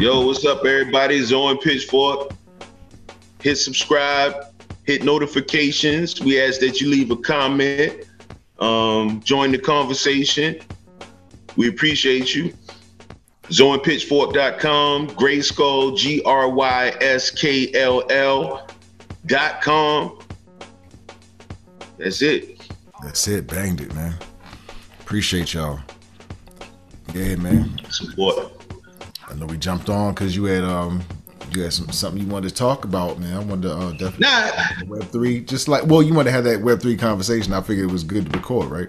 Yo, what's up, everybody? Zo & Pitchfork. Hit subscribe, hit notifications. We ask that you leave a comment, um, join the conversation. We appreciate you. ZoinPitchfork.com, Grayskull, G R Y S K L L.com. That's it. That's it. Banged it, man. Appreciate y'all. Yeah, man. Support. I know we jumped on because you had um you had some something you wanted to talk about, man. I wanted to uh, definitely Nah, Web three, just like well, you wanted to have that Web three conversation. I figured it was good to record, right?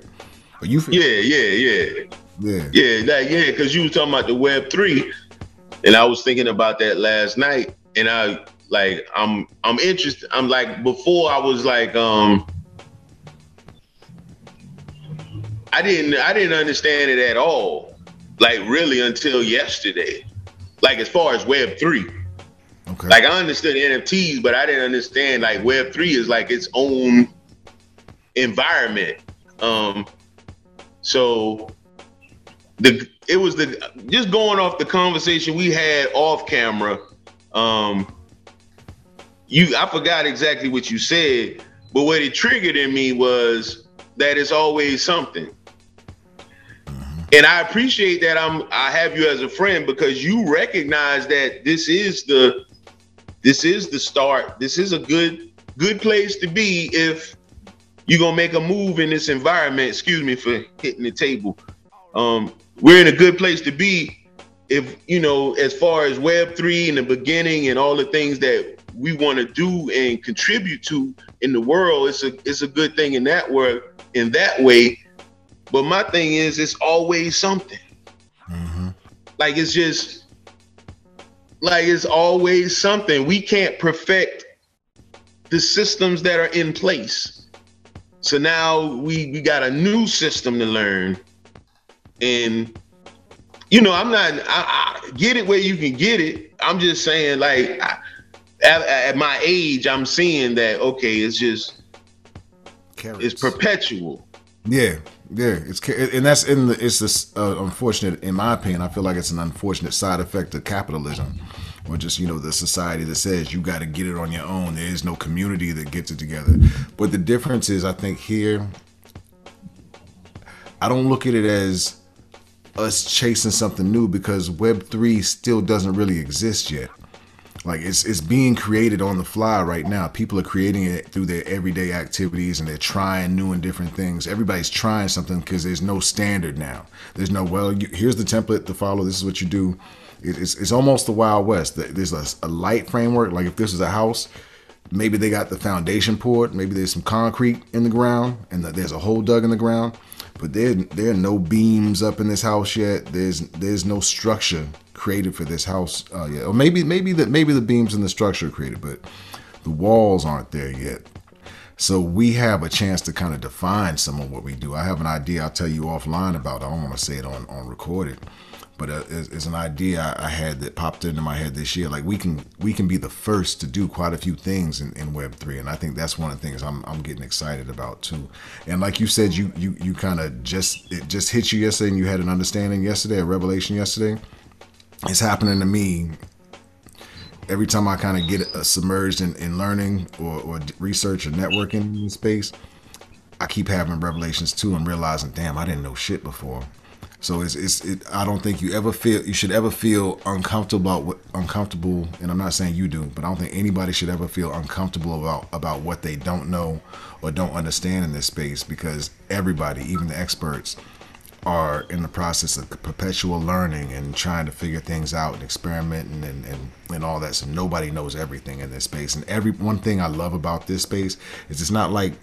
But you, yeah, yeah, yeah. Yeah, Yeah, yeah, because you was talking about the Web three, and I was thinking about that last night, and I like I'm I'm interested. I'm like before I was like um I didn't I didn't understand it at all, like really until yesterday. Like as far as Web three, okay, like I understood NFTs, but I didn't understand like Web three is like its own environment. Um, so the it was the just going off the conversation we had off camera. Um, you I forgot exactly what you said, but what it triggered in me was that it's always something. And I appreciate that I'm I have you as a friend because you recognize that this is the this is the start. This is a good good place to be if you're gonna make a move in this environment. Excuse me for hitting the table. Um, we're in a good place to be if you know, as far as Web three in the beginning and all the things that we want to do and contribute to in the world. It's a it's a good thing in that world in that way. But my thing is, it's always something. Mhm. Like it's just like it's always something. We can't perfect the systems that are in place. So now we we got a new system to learn. And you know, I'm not I, I get it where you can get it. I'm just saying like I, at, at my age, I'm seeing that okay, it's just Carrots. it's perpetual. Yeah, yeah, it's and that's in the it's this uh, unfortunate in my opinion. I feel like it's an unfortunate side effect of capitalism, or just you know the society that says you got to get it on your own. There is no community that gets it together. But the difference is, I think here, I don't look at it as us chasing something new because Web three still doesn't really exist yet. Like it's it's being created on the fly right now. People are creating it through their everyday activities and they're trying new and different things. Everybody's trying something because there's no standard now. There's no well, you, here's the template to follow. This is what you do. It, it's it's almost the Wild West. There's a, a light framework. Like if this is a house, maybe they got the foundation poured. Maybe there's some concrete in the ground and there's a hole dug in the ground. But there there are no beams up in this house yet. There's there's no structure created for this house uh, yet. Or maybe maybe that maybe the beams and the structure are created, but the walls aren't there yet. So we have a chance to kind of define some of what we do. I have an idea I'll tell you offline about. I don't want to say it on on recorded, but uh, it's, it's an idea I, had that popped into my head this year. Like we can we can be the first to do quite a few things in, in Web three, and I think that's one of the things I'm I'm getting excited about too. And like you said, you you you kind of just it just hit you yesterday, and you had an understanding yesterday, a revelation yesterday. It's happening to me every time I kind of get uh, submerged in, in learning or, or research or networking in space, I keep having revelations too and realizing, damn, I didn't know shit before. So it's it's it, I don't think you ever feel you should ever feel uncomfortable about what uncomfortable, and I'm not saying you do, but I don't think anybody should ever feel uncomfortable about about what they don't know or don't understand in this space because everybody, even the experts, are in the process of perpetual learning and trying to figure things out and experimenting and, and, and all that. So nobody knows everything in this space. And every one thing I love about this space is it's not like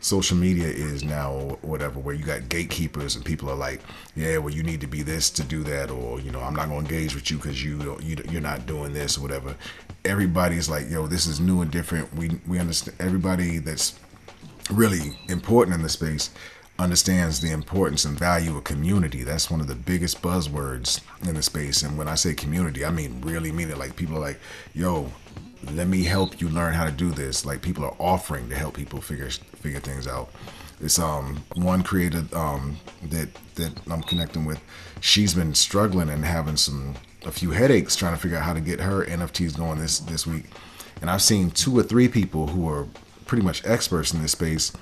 social media is now or whatever, where you got gatekeepers and people are like, yeah, well, you need to be this to do that, or you know, I'm not going to engage with you because you, you you're not doing this or whatever. Everybody's like, yo, this is new and different. We we understand everybody that's really important in the space understands the importance and value of community. That's one of the biggest buzzwords in the space. And when I say community, I mean really mean it. Like people are like, yo, let me help you learn how to do this. Like people are offering to help people figure figure things out. It's um one creator um that that I'm connecting with. She's been struggling and having some a few headaches trying to figure out how to get her NFTs going this this week. And I've seen two or three people who are pretty much experts in this space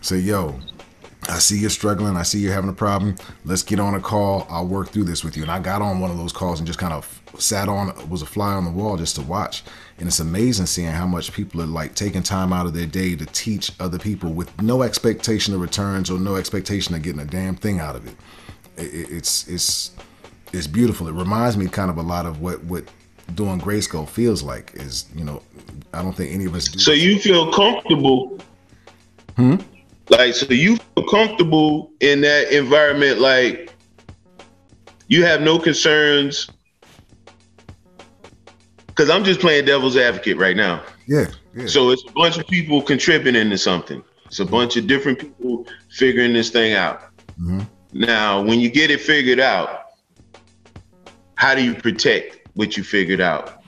say, "Yo, I see you're struggling. I see you're having a problem. Let's get on a call. I'll work through this with you." And I got on one of those calls and just kind of sat on was a fly on the wall just to watch. And it's amazing seeing how much people are like taking time out of their day to teach other people with no expectation of returns or no expectation of getting a damn thing out of it. It's it's it's beautiful. It reminds me kind of a lot of what what doing Grayskull feels like. Is you know, I don't think any of us do. So you feel comfortable? Hmm. Like so, you feel comfortable in that environment? Like you have no concerns because I'm just playing devil's advocate right now. Yeah, yeah. So it's a bunch of people contributing to something. It's a bunch of different people figuring this thing out. Mm-hmm. Now, when you get it figured out, how do you protect what you figured out?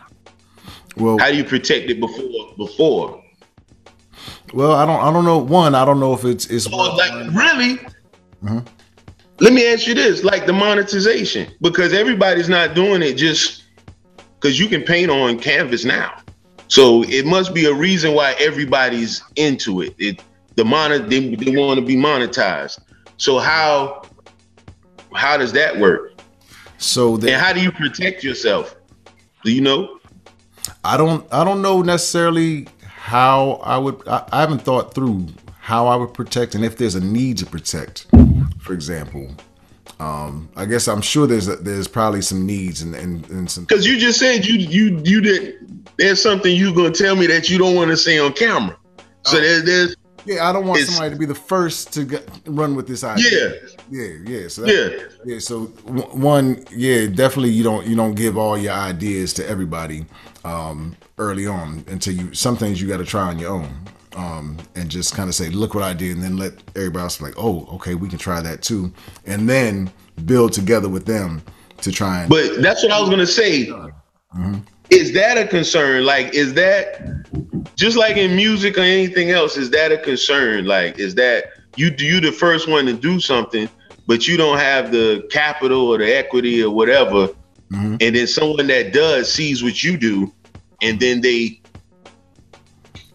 Well, how do you protect it before before? Well, I don't I don't know. One, I don't know if it's it's so, like really. Mm-hmm. Let me ask you this: like the monetization, because everybody's not doing it just because you can paint on canvas now. So it must be a reason why everybody's into it. It the mon they, they want to be monetized. So how how does that work? So and how do you protect yourself? Do you know? I don't I don't know necessarily how I would I, I haven't thought through how I would protect and if there's a need to protect, for example. Um, I guess I'm sure there's a, there's probably some needs and and, and some because you just said you you you did there's something you're gonna tell me that you don't want to say on camera. So oh. there's there's yeah, I don't want somebody to be the first to get, run with this idea. Yeah, yeah, yeah. So that, yeah, yeah. So one, yeah, definitely you don't you don't give all your ideas to everybody um, early on until you. Some things you got to try on your own um, and just kind of say, "Look what I did," and then let everybody else be like, "Oh, okay, we can try that too," and then build together with them to try and. But that's what I was gonna say. Mm-hmm. Is that a concern? Like, is that just like in music or anything else? Is that a concern? Like, is that you you the first one to do something, but you don't have the capital or the equity or whatever, mm-hmm. and then someone that does sees what you do, and then they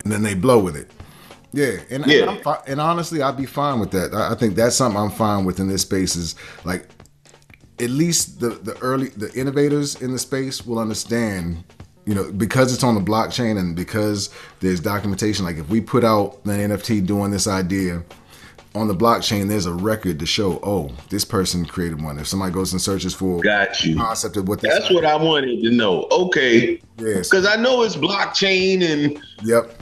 and then they blow with it. Yeah, and yeah. And, fi- and, honestly, I'd be fine with that. I, I think that's something I'm fine with in this space. Is like at least the the early the innovators in the space will understand you know because it's on the blockchain and because there's documentation like if we put out an nft doing this idea on the blockchain there's a record to show oh this person created one. If somebody goes and searches for got you. concept of what that's what i wanted to know. Okay. Yes. Because i know it's blockchain and yep.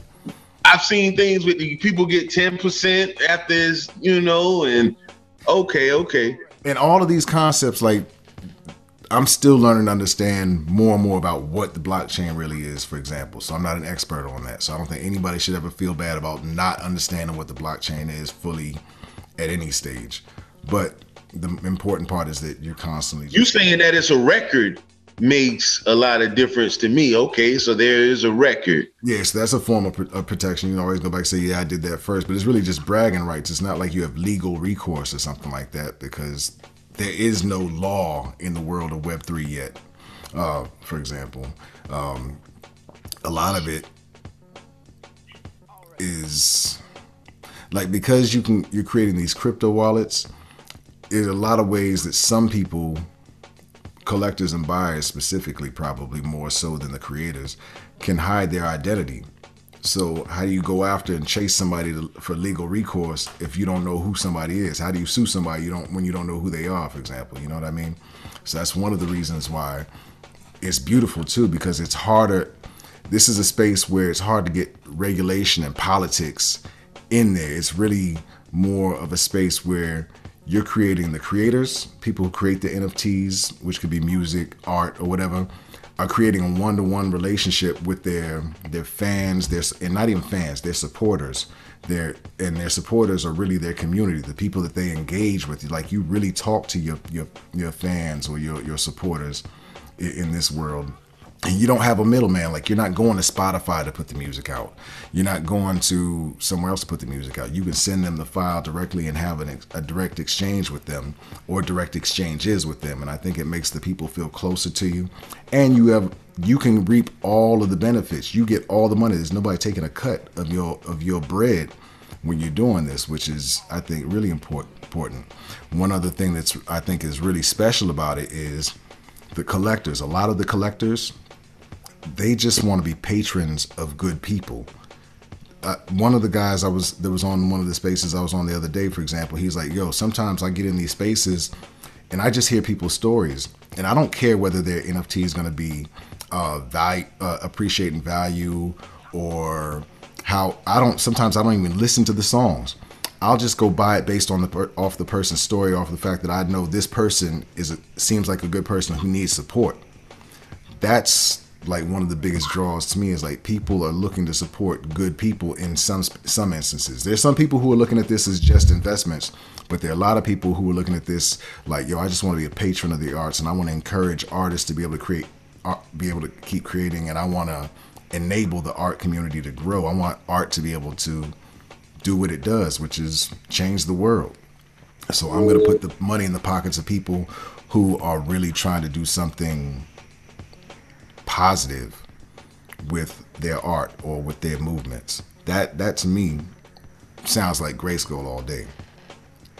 I've seen things with people get 10% after this, you know, and okay, okay. And all of these concepts, like I'm still learning to understand more and more about what the blockchain really is, for example. So I'm not an expert on that. So I don't think anybody should ever feel bad about not understanding what the blockchain is fully at any stage. But the important part is that you're constantly You saying that it's a record makes a lot of difference to me. Okay, so there is a record. Yes, that's a form of, of, protection. You can always go back and say, "Yeah, I did that first. but it's really just bragging rights. It's not like you have legal recourse or something like that because there is no law in the world of Web three yet. Uh, for example, um, a lot of it is like because you can you're creating these crypto wallets. There's a lot of ways that some people collectors and buyers specifically probably more so than the creators can hide their identity so how do you go after and chase somebody to, for legal recourse if you don't know who somebody is? How do you sue somebody you don't when you don't know who they are for example? You know what i mean? So that's one of the reasons why it's beautiful too because it's harder this is a space where it's hard to get regulation and politics in there. It's really more of a space where you're creating the creators, people who create the NFTs, which could be music, art, or whatever, are creating a one-to-one relationship with their their fans, their and not even fans, their supporters. Their and their supporters are really their community, the people that they engage with. Like you really talk to your your your fans or your your supporters in, in this world, and you don't have a middleman like you're not going to spotify to put the music out. You're not going to somewhere else to put the music out. You can send them the file directly and have an, a direct exchange with them or direct exchanges with them and i think it makes the people feel closer to you. And you have you can reap all of the benefits. You get all the money. There's nobody taking a cut of your of your bread when you're doing this which is i think really important important. One other thing that's i think is really special about it is the collectors. A lot of the collectors they just want to be patrons of good people. Uh, one of the guys I was that was on one of the spaces I was on the other day, for example, he's like, "Yo, sometimes I get in these spaces, and I just hear people's stories, and I don't care whether their NFT is going to be uh, value, uh, appreciating value or how I don't. Sometimes I don't even listen to the songs. I'll just go buy it based on the off the person's story, off the fact that I know this person is a, seems like a good person who needs support. That's like one of the biggest draws to me is like people are looking to support good people in some some instances. There's some people who are looking at this as just investments, but there are a lot of people who are looking at this like, yo, I just want to be a patron of the arts and I want to encourage artists to be able to create, be able to keep creating, and I want to enable the art community to grow. I want art to be able to do what it does, which is change the world. So I'm going to put the money in the pockets of people who are really trying to do something positive with their art or with their movements. That that to me sounds like Grayskull all day.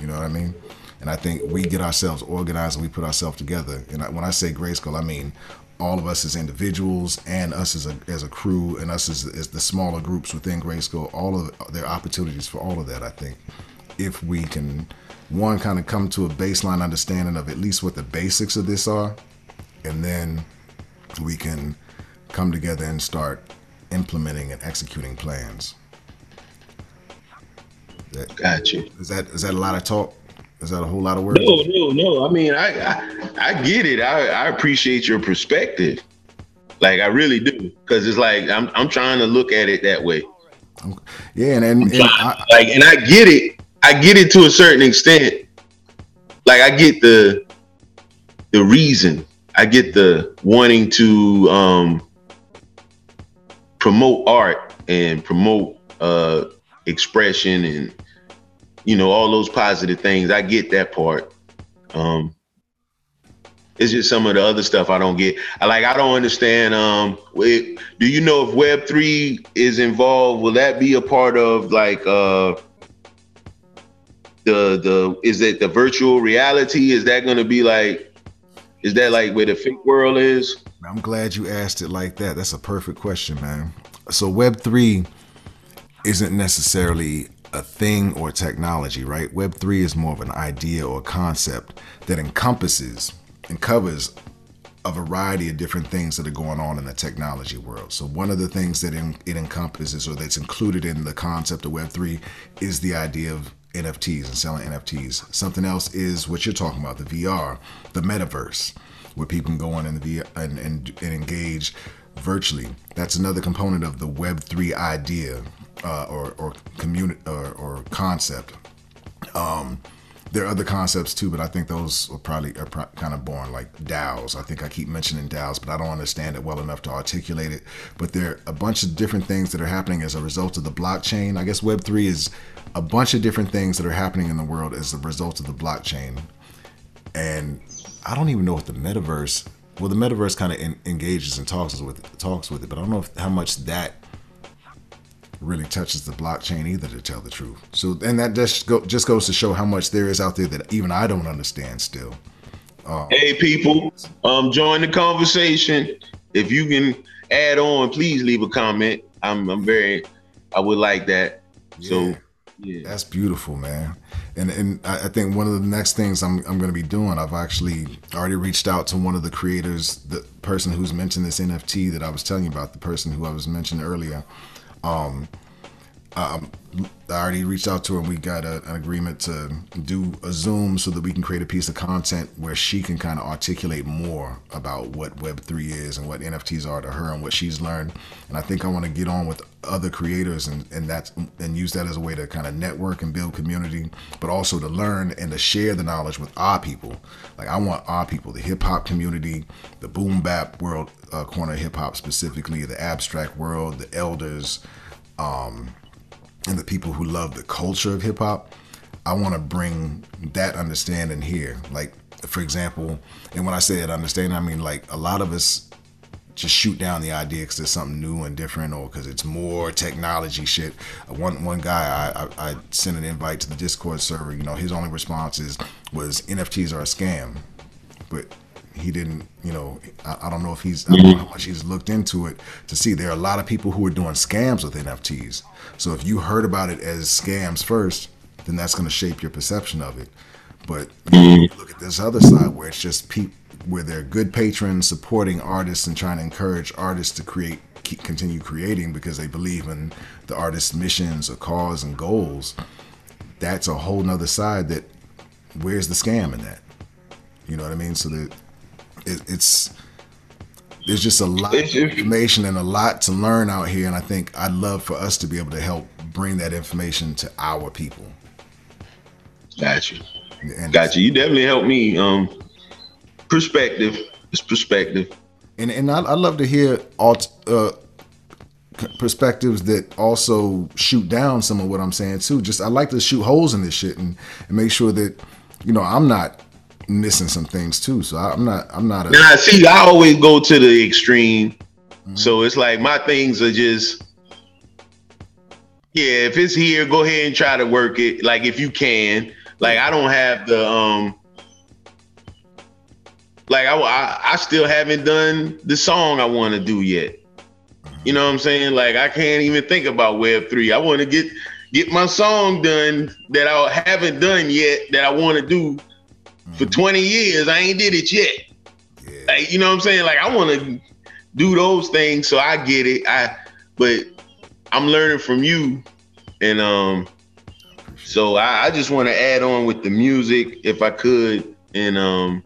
You know what I mean? And I think we get ourselves organized and we put ourselves together. And when I say Grayskull, I mean all of us as individuals and us as a, as a crew and us as, as the smaller groups within Grayskull, all of there are opportunities for all of that, I think. If we can, one, kind of come to a baseline understanding of at least what the basics of this are, and then we can come together and start implementing and executing plans. That, gotcha. Is that is that a lot of talk? Is that a whole lot of work? No, no, no. I mean, I I, I get it. I, I appreciate your perspective. Like I really do, because it's like I'm I'm trying to look at it that way. Yeah, and, and, and I, like and I get it. I get it to a certain extent. Like I get the the reason I get the wanting to um, promote art and promote uh, expression and you know all those positive things. I get that part. Um, it's just some of the other stuff I don't get. I like I don't understand. Um, it, do you know if Web three is involved? Will that be a part of like uh, the the is it the virtual reality? Is that going to be like is that like where the fake world is? I'm glad you asked it like that. That's a perfect question, man. So Web three isn't necessarily a thing or technology, right? Web three is more of an idea or concept that encompasses and covers a variety of different things that are going on in the technology world. So one of the things that it encompasses or that's included in the concept of Web3 is the idea of NFTs and selling NFTs. Something else is what you're talking about, the VR, the metaverse, where people can go on in the VR and, and, and engage virtually. That's another component of the Web3 idea uh, or, or or, or concept. Um, there are other concepts too, but I think those are probably are kind of born like DAOs. I think I keep mentioning DAOs, but I don't understand it well enough to articulate it. But there are a bunch of different things that are happening as a result of the blockchain. I guess Web3 is a bunch of different things that are happening in the world as a result of the blockchain. And I don't even know what the metaverse. Well, the metaverse kind of engages and talks with it, talks with it, but I don't know if, how much that really touches the blockchain either, to tell the truth. So, and that just go, just goes to show how much there is out there that even I don't understand still. Um, hey, people, um, join the conversation. If you can add on, please leave a comment. I'm, I'm very, I would like that. Yeah. So yeah. That's beautiful, man. And and I think one of the next things I'm I'm going to be doing, I've actually already reached out to one of the creators, the person who's mentioned this NFT that I was telling you about, the person who I was mentioning earlier. Um, um, I already reached out to her and we got a, an agreement to do a Zoom so that we can create a piece of content where she can kind of articulate more about what Web3 is and what NFTs are to her and what she's learned. And I think I want to get on with other creators and, and that and use that as a way to kind of network and build community, but also to learn and to share the knowledge with our people. Like I want our people, the hip hop community, the boom bap world, uh, corner hip hop specifically, the abstract world, the elders, um, and the people who love the culture of hip hop, I want to bring that understanding here. Like, for example, and when I say that understanding, I mean like a lot of us just shoot down the idea because there's something new and different, or because it's more technology shit. One one guy, I, I, I sent an invite to the Discord server. You know, his only response is was NFTs are a scam, but he didn't, you know, I, I, don't know if he's, I don't know how much he's looked into it to see. There are a lot of people who are doing scams with NFTs. So if you heard about it as scams first, then that's going to shape your perception of it. But you look at this other side where it's just people, where they're good patrons supporting artists and trying to encourage artists to create, keep, continue creating because they believe in the artist's missions or cause and goals. That's a whole nother side that where's the scam in that? You know what I mean? So that it, it's there's just a lot of information and a lot to learn out here, and I think I'd love for us to be able to help bring that information to our people. Got you. And Got you. You definitely helped me. Um, perspective. It's perspective. And and I, I love to hear alt uh, perspectives that also shoot down some of what I'm saying too. Just I like to shoot holes in this shit and, and make sure that you know I'm not missing some things too. So I, am not. I'm not. A- now, see, I always go to the extreme. Mm-hmm. So it's like my things are just. Yeah, if it's here, go ahead and try to work it. Like if you can. Like I don't have the um. Like I, I, I still haven't done the song I want to do yet. You know what I'm saying? Like I can't even think about Web three. I want to get get my song done that I haven't done yet that I want to do for 20 years. I ain't did it yet. Yeah. Like, you know what I'm saying? Like I want to do those things, so I get it. I but I'm learning from you, and um, so I, I just want to add on with the music if I could, and um,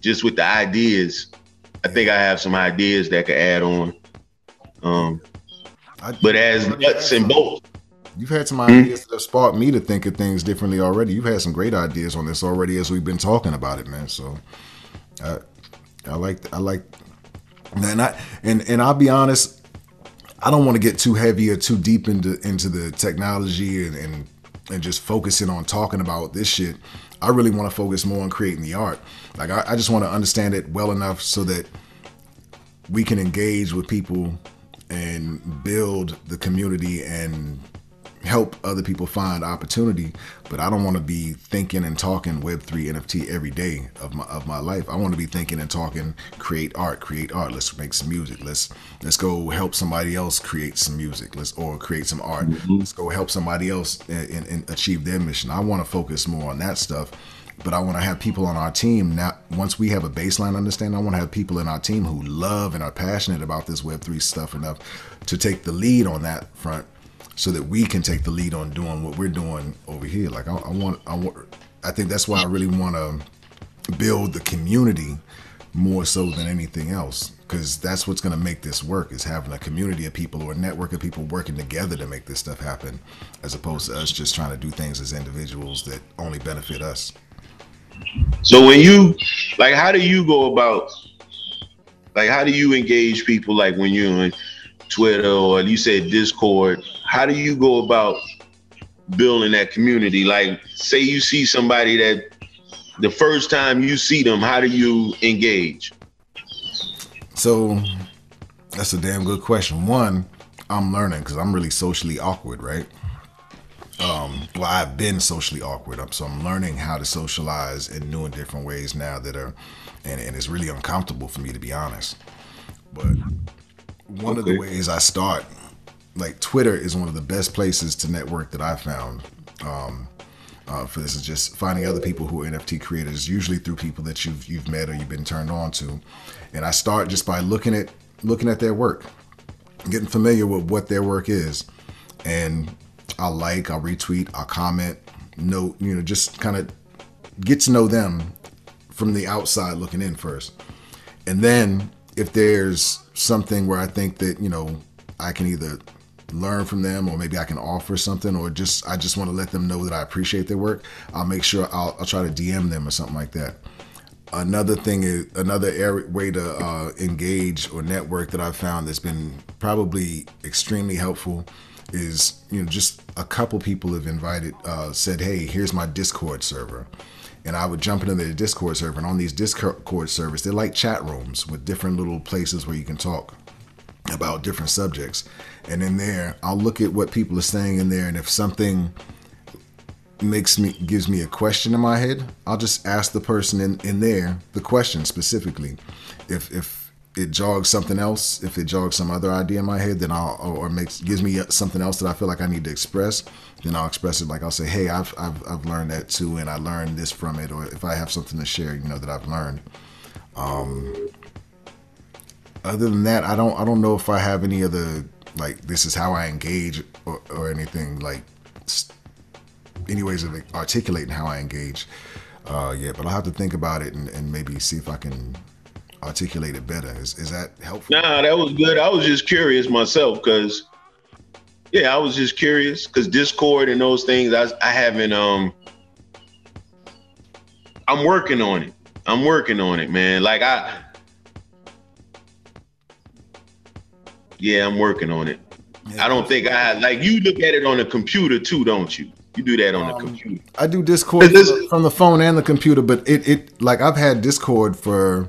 just with the ideas. I think I have some ideas that could add on. Um, but as nuts and bolts, You've had some hmm? ideas that have sparked me to think of things differently already. You've had some great ideas on this already as we've been talking about it, man. So, I, I like, I like, and I, and and I'll be honest, I don't want to get too heavy or too deep into into the technology and and, and just focusing on talking about this shit. I really want to focus more on creating the art. Like I, I just want to understand it well enough so that we can engage with people and build the community and help other people find opportunity but i don't want to be thinking and talking web3 nft every day of my of my life. I want to be thinking and talking create art create art. Let's make some music. Let's let's go help somebody else create some music. Let's or create some art. Mm-hmm. let's go help somebody else and, and achieve their mission. I want to focus more on that stuff but I want to have people on our team. Now. Once we have a baseline understanding, I want to have people in our team who love and are passionate about this Web three stuff enough to take the lead on that front so that we can take the lead on doing what we're doing over here. Like I, I want, I want, I think that's why I really want to build the community more so than anything else because that's what's going to make this work is having a community of people or a network of people working together to make this stuff happen as opposed to us just trying to do things as individuals that only benefit us so when you like how do you go about like how do you engage people like when you're on twitter or you said discord how do you go about building that community? Like, say you see somebody that the first time you see them, how do you engage? So that's a damn good question. One, I'm learning because I'm really socially awkward, right? Um, well, I've been socially awkward, so I'm learning how to socialize in new and different ways now that are, and, and it's really uncomfortable for me to be honest. But one okay. of the ways I start like Twitter is one of the best places to network that I found. Um, uh, for this is just finding other people who are NFT creators, usually through people that you've you've met or you've been turned on to. And I start just by looking at looking at their work, getting familiar with what their work is, and I'll like, I'll retweet, I'll comment, note, you know, just kind of get to know them from the outside looking in first. And then if there's something where I think that, you know, I can either learn from them or maybe I can offer something or just I just want to let them know that I appreciate their work, I'll make sure I'll, I'll try to DM them or something like that. Another thing is another area, way to uh, engage or network that I've found that's been probably extremely helpful is you know just a couple people have invited uh, said hey here's my Discord server and I would jump into the Discord server. And on these Discord servers, they're like chat rooms with different little places where you can talk about different subjects. And in there, I'll look at what people are saying in there, and if something makes me gives me a question in my head, I'll just ask the person in, in there the question specifically. If if it jogs something else, if it jogs some other idea in my head, then I'll or makes gives me something else that I feel like I need to express, then I'll express it. Like I'll say, hey, I've I've, I've learned that too, and I learned this from it, or if I have something to share, you know, that I've learned. Um, other than that, I don't I don't know if I have any other like this is how I engage or, or anything like any ways of articulating how I engage. Uh, yeah, but I'll have to think about it and, and maybe see if I can articulate it better. Is, is that helpful? Nah, that was good. I was just curious myself because, yeah, I was just curious because Discord and those things, I, I haven't, um, I'm working on it. I'm working on it, man. Like I, yeah, I'm working on it. Yeah, I don't think I like you look at it on the computer too, don't you? You do that on um, the computer. I do Discord from the phone and the computer, but it it like I've had Discord for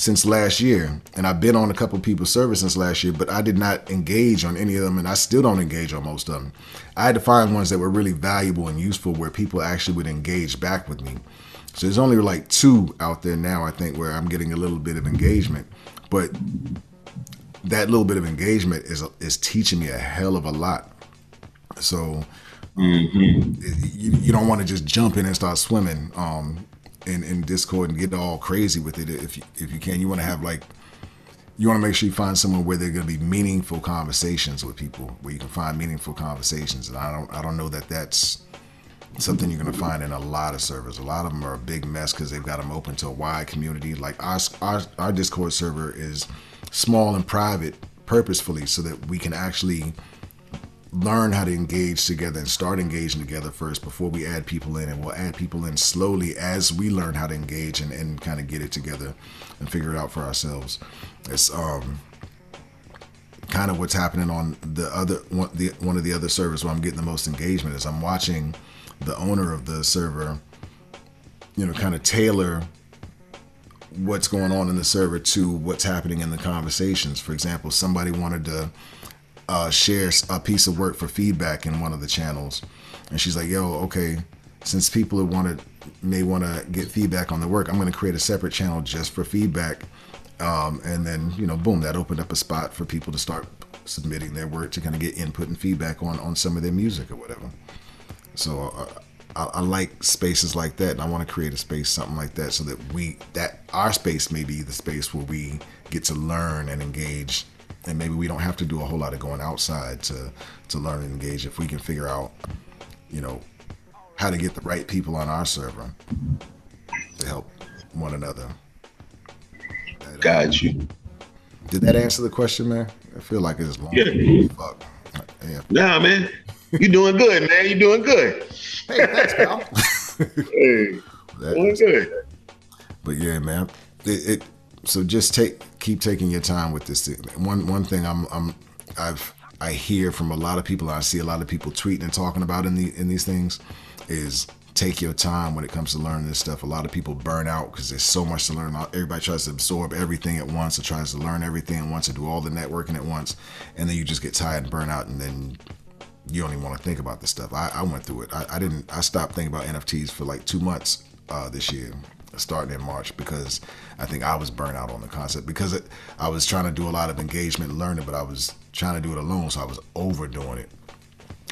since last year, and I've been on a couple people's service since last year, but I did not engage on any of them, and I still don't engage on most of them. I had to find ones that were really valuable and useful where people actually would engage back with me. So there's only like two out there now, I think, where I'm getting a little bit of engagement, but that little bit of engagement is is teaching me a hell of a lot. So mm-hmm. you, you don't want to just jump in and start swimming. Um, in, in Discord and get all crazy with it if you, if you can. You want to have like you want to make sure you find someone where there are going to be meaningful conversations with people, where you can find meaningful conversations. And I don't I don't know that that's something you're going to find in a lot of servers. A lot of them are a big mess because they've got them open to a wide community. Like our, our our Discord server is small and private purposefully so that we can actually learn how to engage together and start engaging together first before we add people in. And we'll add people in slowly as we learn how to engage and, and kind of get it together and figure it out for ourselves. It's um kind of what's happening on the other one, the, one of the other servers where i'm getting the most engagement is i'm watching the owner of the server you know kind of tailor what's going on in the server to what's happening in the conversations. For example somebody wanted to uh, share a piece of work for feedback in one of the channels, and she's like, "Yo, okay, since people wanted may want to get feedback on the work, I'm going to create a separate channel just for feedback." Um, and then you know, boom, that opened up a spot for people to start submitting their work to kind of get input and feedback on on some of their music or whatever. So. Uh, I, I, like spaces like that, and I want to create a space, something like that, so that we that our space may be the space where we get to learn and engage and maybe we don't have to do a whole lot of going outside to to learn and engage if we can figure out you know how to get the right people on our server to help one another. Uh, Got you. Did that answer the question man? I feel like it's long. Yeah. Fuck. yeah. Nah man. You doing good man. You doing good. Hey thanks pal. Hey. Doing good. But yeah man. It, it so just take keep taking your time with this. One one thing I'm I'm I've I hear from a lot of people. I see a lot of people tweeting and talking about in the in these things is take your time when it comes to learning this stuff. A lot of people burn out because there's so much to learn. Everybody tries to absorb everything at once or tries to learn everything at once and do all the networking at once, and then you just get tired and burn out, and then you don't even want to think about this stuff. I, I went through it. I, I, didn't. I stopped thinking about NFTs for like two months uh, this year starting in March because I think I was burnt out on the concept because it, I was trying to do a lot of engagement and learning, but I was trying to do it alone, so I was overdoing it.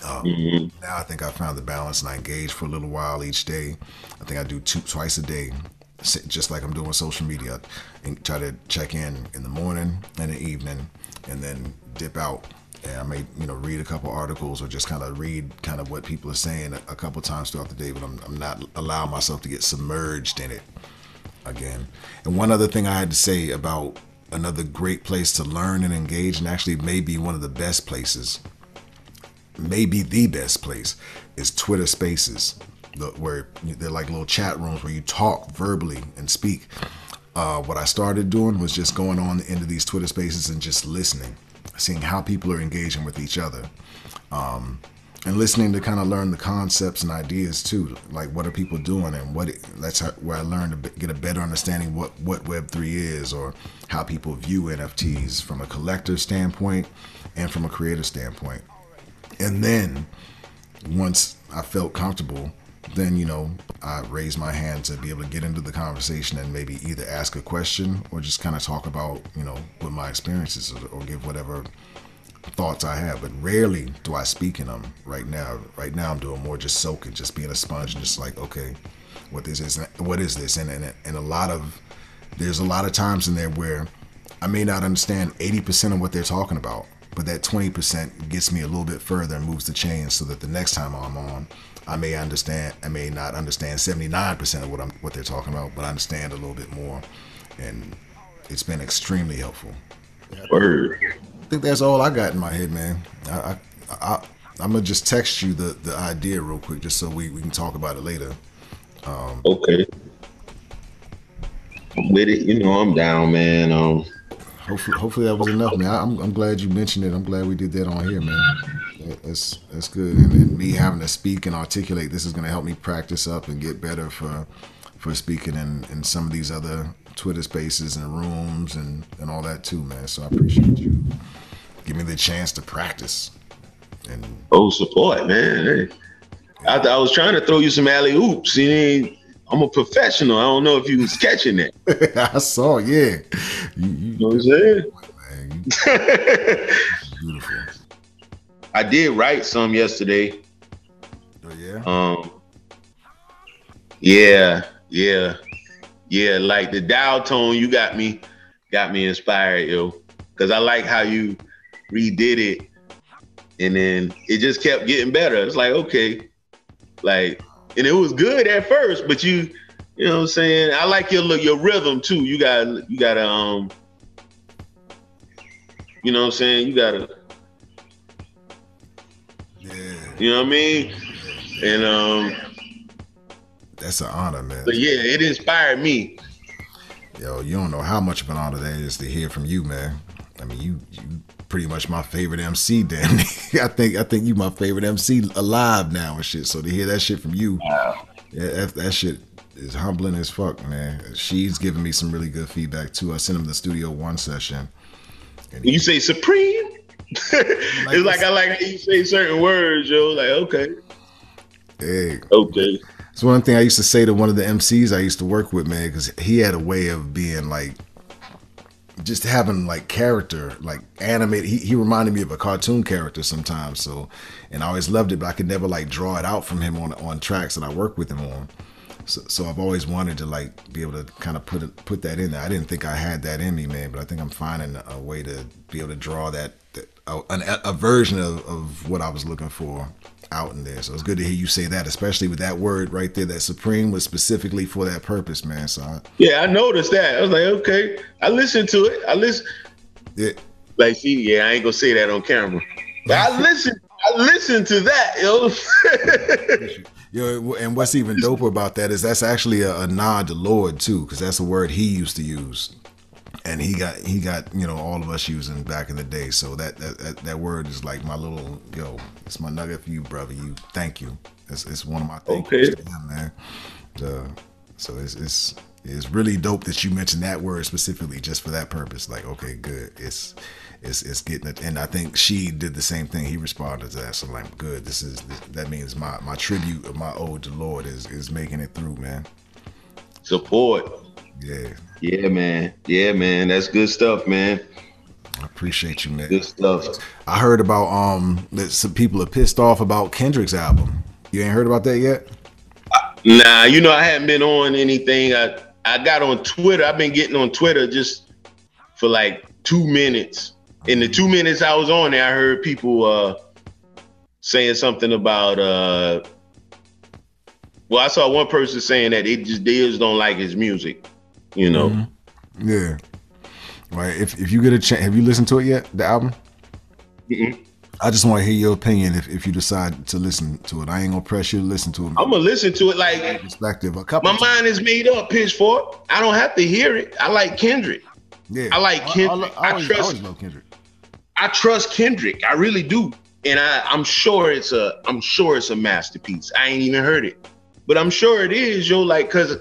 Um, mm-hmm. Now I think I found the balance and I engage for a little while each day. I think I do two twice a day, just like I'm doing social media. And try to check in in the morning and the evening, and then dip out and I may you know read a couple articles or just kind of read kind of what people are saying a, couple times throughout the day, but I'm, I'm not allowing myself to get submerged in it again. And one other thing I had to say about another great place to learn and engage, and actually maybe one of the best places, maybe the best place, is Twitter Spaces, where they're like little chat rooms where you talk verbally and speak. Uh, what I started doing was just going on into these Twitter Spaces and just listening seeing how people are engaging with each other. Um, and listening to kind of learn the concepts and ideas too, like what are people doing and what it, that's how, where I learned to get a better understanding what what Web three is or how people view NFTs from a collector standpoint and from a creator standpoint. And then once I felt comfortable then you know I raise my hand to be able to get into the conversation and maybe either ask a question or just kind of talk about you know what my experiences or, or give whatever thoughts I have. But rarely do I speak in them. Right now, right now I'm doing more just soaking, just being a sponge and just like okay, what this is, what is this, and and and a lot of there's a lot of times in there where I may not understand 80% of what they're talking about, but that 20% gets me a little bit further and moves the chain so that the next time I'm on, I may understand, I may not understand 79% of what I'm what they're talking about, but I understand a little bit more, and it's been extremely helpful. Word. I think that's all I got in my head, man. I, I, I I'm gonna just text you the the idea real quick, just so we, we can talk about it later. Um, okay. I'm with it. You know, I'm down, man. Um, hopefully, hopefully that was enough, man. I'm, I'm glad you mentioned it. I'm glad we did that on here, man that's that's good. And, and, me having to speak and articulate this is going to help me practice up and get better for for speaking in, in some of these other Twitter spaces and rooms and, and all that too, man. So I appreciate you. Give me the chance to practice. And oh, support, man. Hey. I, I was trying to throw you some alley oops. You I'm a professional. I don't know if you was catching it. I saw, yeah. You, you, you know what I'm saying? beautiful. I did write some yesterday. Oh yeah. Um. Yeah, yeah, yeah. Like the Dao Tone, you got me, got me inspired, yo. Because I like how you redid it, and then it just kept getting better. It's like okay, like, and it was good at first, but you, you know, what I'm saying. I like your look, your rhythm too. You got, you got to, um, you know, what I'm saying. You got you know what I mean? And um That's an honor, man. But yeah, it inspired me. Yo, you don't know how much of an honor that is to hear from you, man. I mean, you you pretty much my favorite MC, Dan. I think I think you my favorite MC alive now and shit. So to hear that shit from you, wow. yeah, that, that shit is humbling as fuck, man. She's giving me some really good feedback too. I sent him the studio one session. And you say Supreme? It's like I like how you say certain words, yo. Like, okay. Hey. Okay. It's one thing I used to say to one of the MCs I used to work with, man, because he had a way of being like, just having like character, like animated. He, he reminded me of a cartoon character sometimes. So, and I always loved it, but I could never like draw it out from him on on tracks that I work with him on. So, so I've always wanted to like be able to kind of put it, put that in there. I didn't think I had that in me, man, but I think I'm finding a way to be able to draw that a, a version of, of what I was looking for out in there. So it's good to hear you say that, especially with that word right there. That supreme was specifically for that purpose, man. So I, yeah, I noticed that. I was like, okay, I listened to it. I listen. Yeah. Like, see, yeah, I ain't gonna say that on camera. But I listened. I listened to that, yo. yo, and what's even doper about that is that's actually a, a nod to Lord too, because that's a word he used to use and he got he got you know all of us using back in the day. So that that that, word is like my little yo. It's my nugget for you, brother. You thank you. It's, it's one of my things, okay. man. Uh, so it's it's it's really dope that you mentioned that word specifically just for that purpose. Like okay, good. It's it's it's getting it. And I think she did the same thing. He responded to that. So like, good. This is that means my my tribute of my ode to Lord is is making it through, man. Support. Yeah. Yeah, man. Yeah, man. That's good stuff, man. I appreciate you, man. Good stuff. I heard about um that some people are pissed off about Kendrick's album. You ain't heard about that yet? Nah, you know I haven't been on anything. I I got on Twitter. I've been getting on Twitter just for like two minutes, In the two minutes I was on there, I heard people uh, saying something about. Uh, well, I saw one person saying that it just they just don't like his music. You know. Mm-hmm. Yeah. Right. If if you get a chance, have you listened to it yet? The album. Mm-mm. I just want to hear your opinion if, if you decide to listen to it. I ain't gonna press you to listen to it. I'm gonna listen to it like perspective. A couple. My mind is made up. Pitchfork. I don't have to hear it. I like Kendrick. Yeah, I like Kendrick. I, I, always, I trust. I Kendrick. I trust Kendrick. I really do, and I I'm sure it's a I'm sure it's a masterpiece. I ain't even heard it, but I'm sure it is. Yo, like, cause.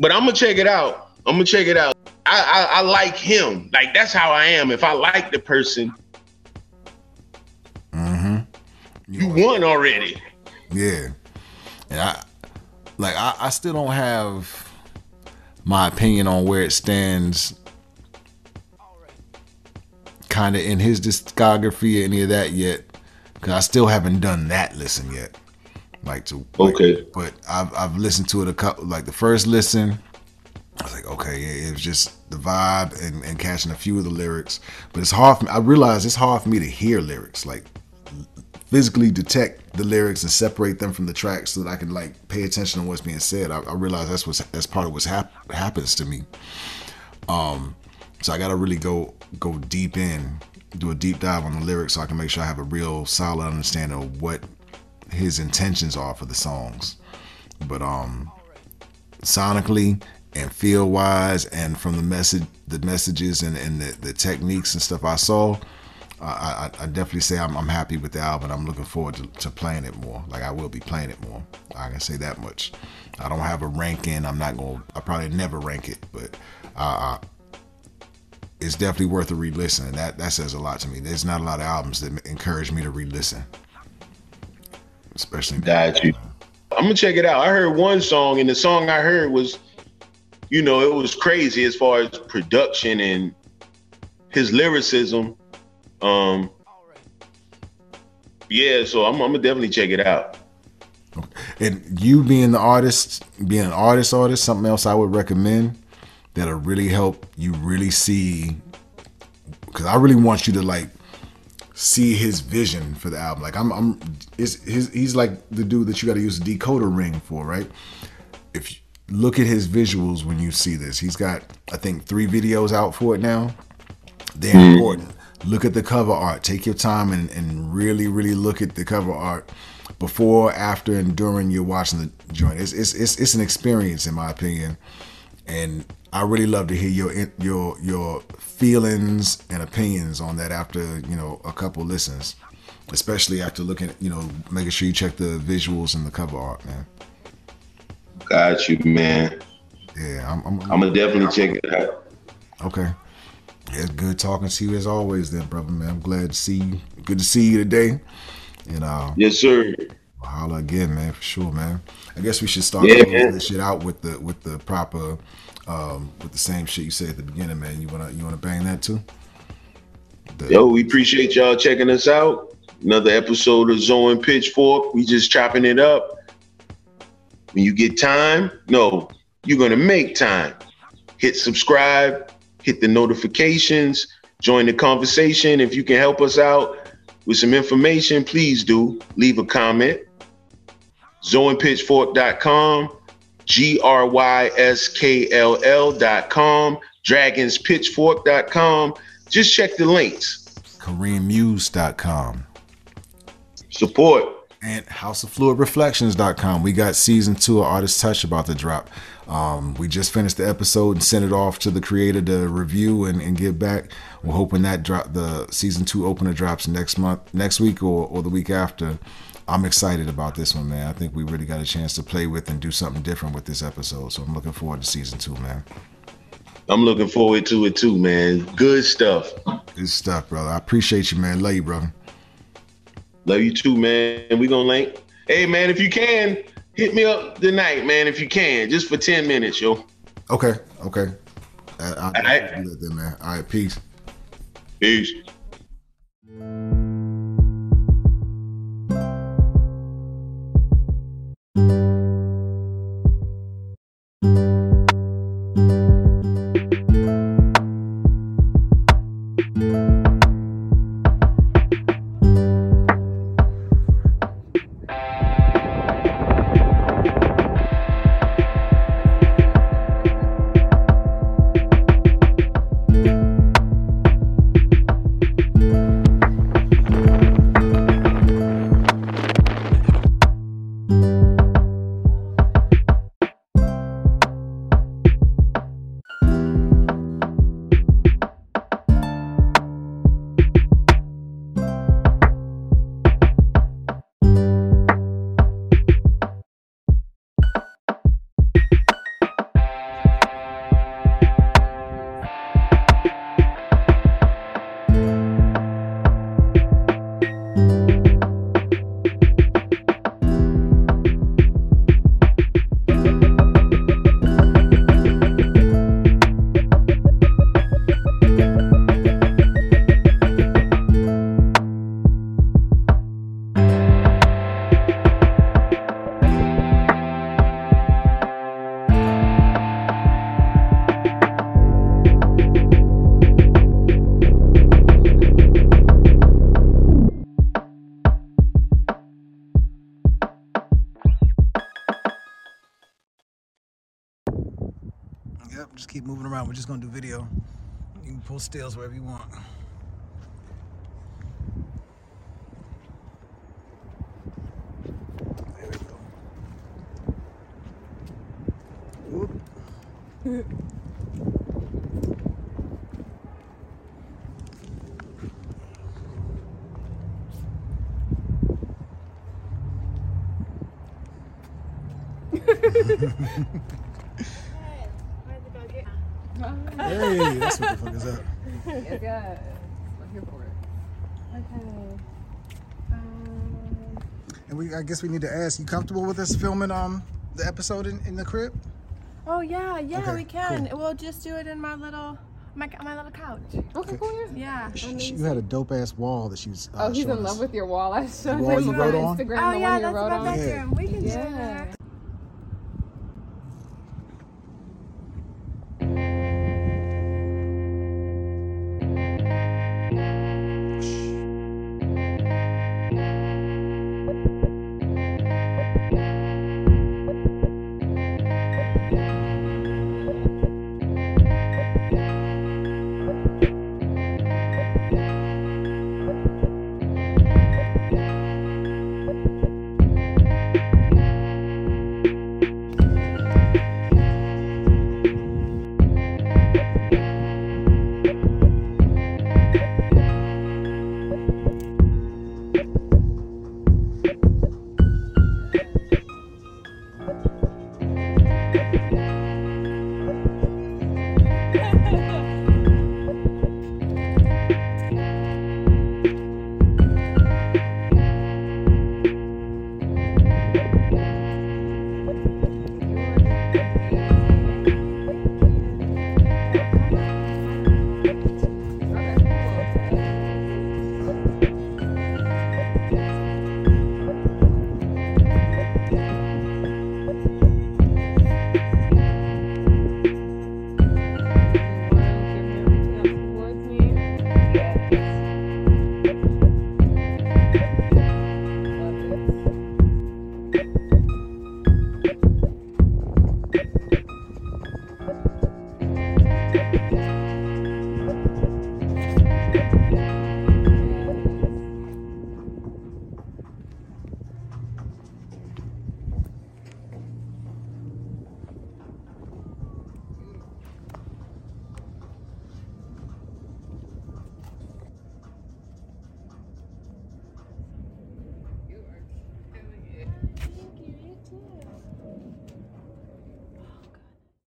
But I'm gonna check it out. I'm gonna check it out. I, I, I like him. Like that's how I am. If I like the person, Mm-hmm. You won already. Yeah. And I like I, I still don't have my opinion on where it stands kind of in his discography or any of that yet because I still haven't done that listen yet. Like to okay, but I've I've listened to it a couple. Like the first listen, I was like, okay, it was just the vibe and, and catching a few of the lyrics. But it's hard. For me, I realize it's hard for me to hear lyrics. Like physically detect the lyrics and separate them from the track so that I can like pay attention to what's being said. I, I realize that's what's that's part of what hap- happens to me. Um, so I got to really go go deep in, do a deep dive on the lyrics so I can make sure I have a real solid understanding of what his intentions are for the songs. But um, sonically and feel wise, and from the message, the messages and, and the, the techniques and stuff I saw I, I, definitely say I'm, I'm, happy with the album. I'm looking forward to, to, playing it more. Like I will be playing it more. I can say that much. I don't have a ranking. I'm not to I probably never rank it, but uh, it's definitely worth a re-listen. That that says a lot to me. There's not a lot of albums that encourage me to re-listen, especially. Got you. I'm gonna check it out. I heard one song, and the song I heard was, you know, it was crazy as far as production and his lyricism um, yeah, so I'm, I'm gonna definitely check it out. And you being the artist, being an artist, artist, something else I would recommend that'll really help you really see, because I really want you to like see his vision for the album. Like I'm, I'm, is his, he's like the dude that you got to use a decoder ring for, right? If you look at his visuals when you see this, he's got I think three videos out for it now. They're mm. important look at the cover art. Take your time and, and really, really look at the cover art before, after, and during you're watching the joint. It's, it's, it's, it's an experience, in my opinion. And I really love to hear your your your feelings and opinions on that after you know a couple listens, especially after looking you know making sure you check the visuals and the cover art, man. Got you, man. Yeah, I'm. I'm, I'm gonna definitely check it out. Okay. It's good talking to you as always, then, brother man. I'm glad to see you. Good to see you today. And uh, yes, sir. Holla again, man, for sure, man. I guess we should start yeah, this shit out with the with the proper um, with the same shit you said at the beginning, man. You wanna you wanna bang that too? The- Yo, we appreciate y'all checking us out. Another episode of Zo and Pitchfork. We just chopping it up. When you get time, no, you're gonna make time. Hit subscribe, hit the notifications, join the conversation. If you can help us out with some information, please do leave a comment. ZoeandPitchfork.com, G R Y S K L L.com, DragonsPitchfork.com. Just check the links. KareemMuse.com. Support. And HouseOfFluidReflections.com. We got season two of Artist Touch about to drop. Um, we just finished the episode and sent it off to the creator to review and, and give back. We're hoping that drop the season two opener drops next month, next week, or, or the week after. I'm excited about this one, man. I think we really got a chance to play with and do something different with this episode. So I'm looking forward to season two, man. I'm looking forward to it too, man. Good stuff. Good stuff, brother. I appreciate you, man. Love you, brother. Love you too, man. We gonna link. Hey, man, if you can, hit me up tonight, man, if you can, just for 10 minutes, yo. Okay, okay. I, I, All right. Do that then, man. All right, peace. Peace. Pull stills wherever you want. There we go. Whoop. Hey, that's what the fuck is up. Yes, yes. I'm here for it. Okay. Um, And we, I guess we need to ask, you comfortable with us filming um the episode in, in the crib? Oh yeah, yeah, Okay, we can. cool. We'll just do it in my little my my little couch. okay, cool. Yes. Yeah. She, she- you had a dope ass wall that she was. Uh, Oh, he's showing in us. love with your wall. I showed wall you on wrote on? Instagram. Oh the yeah, one you that's wrote my on. bedroom. We can do that.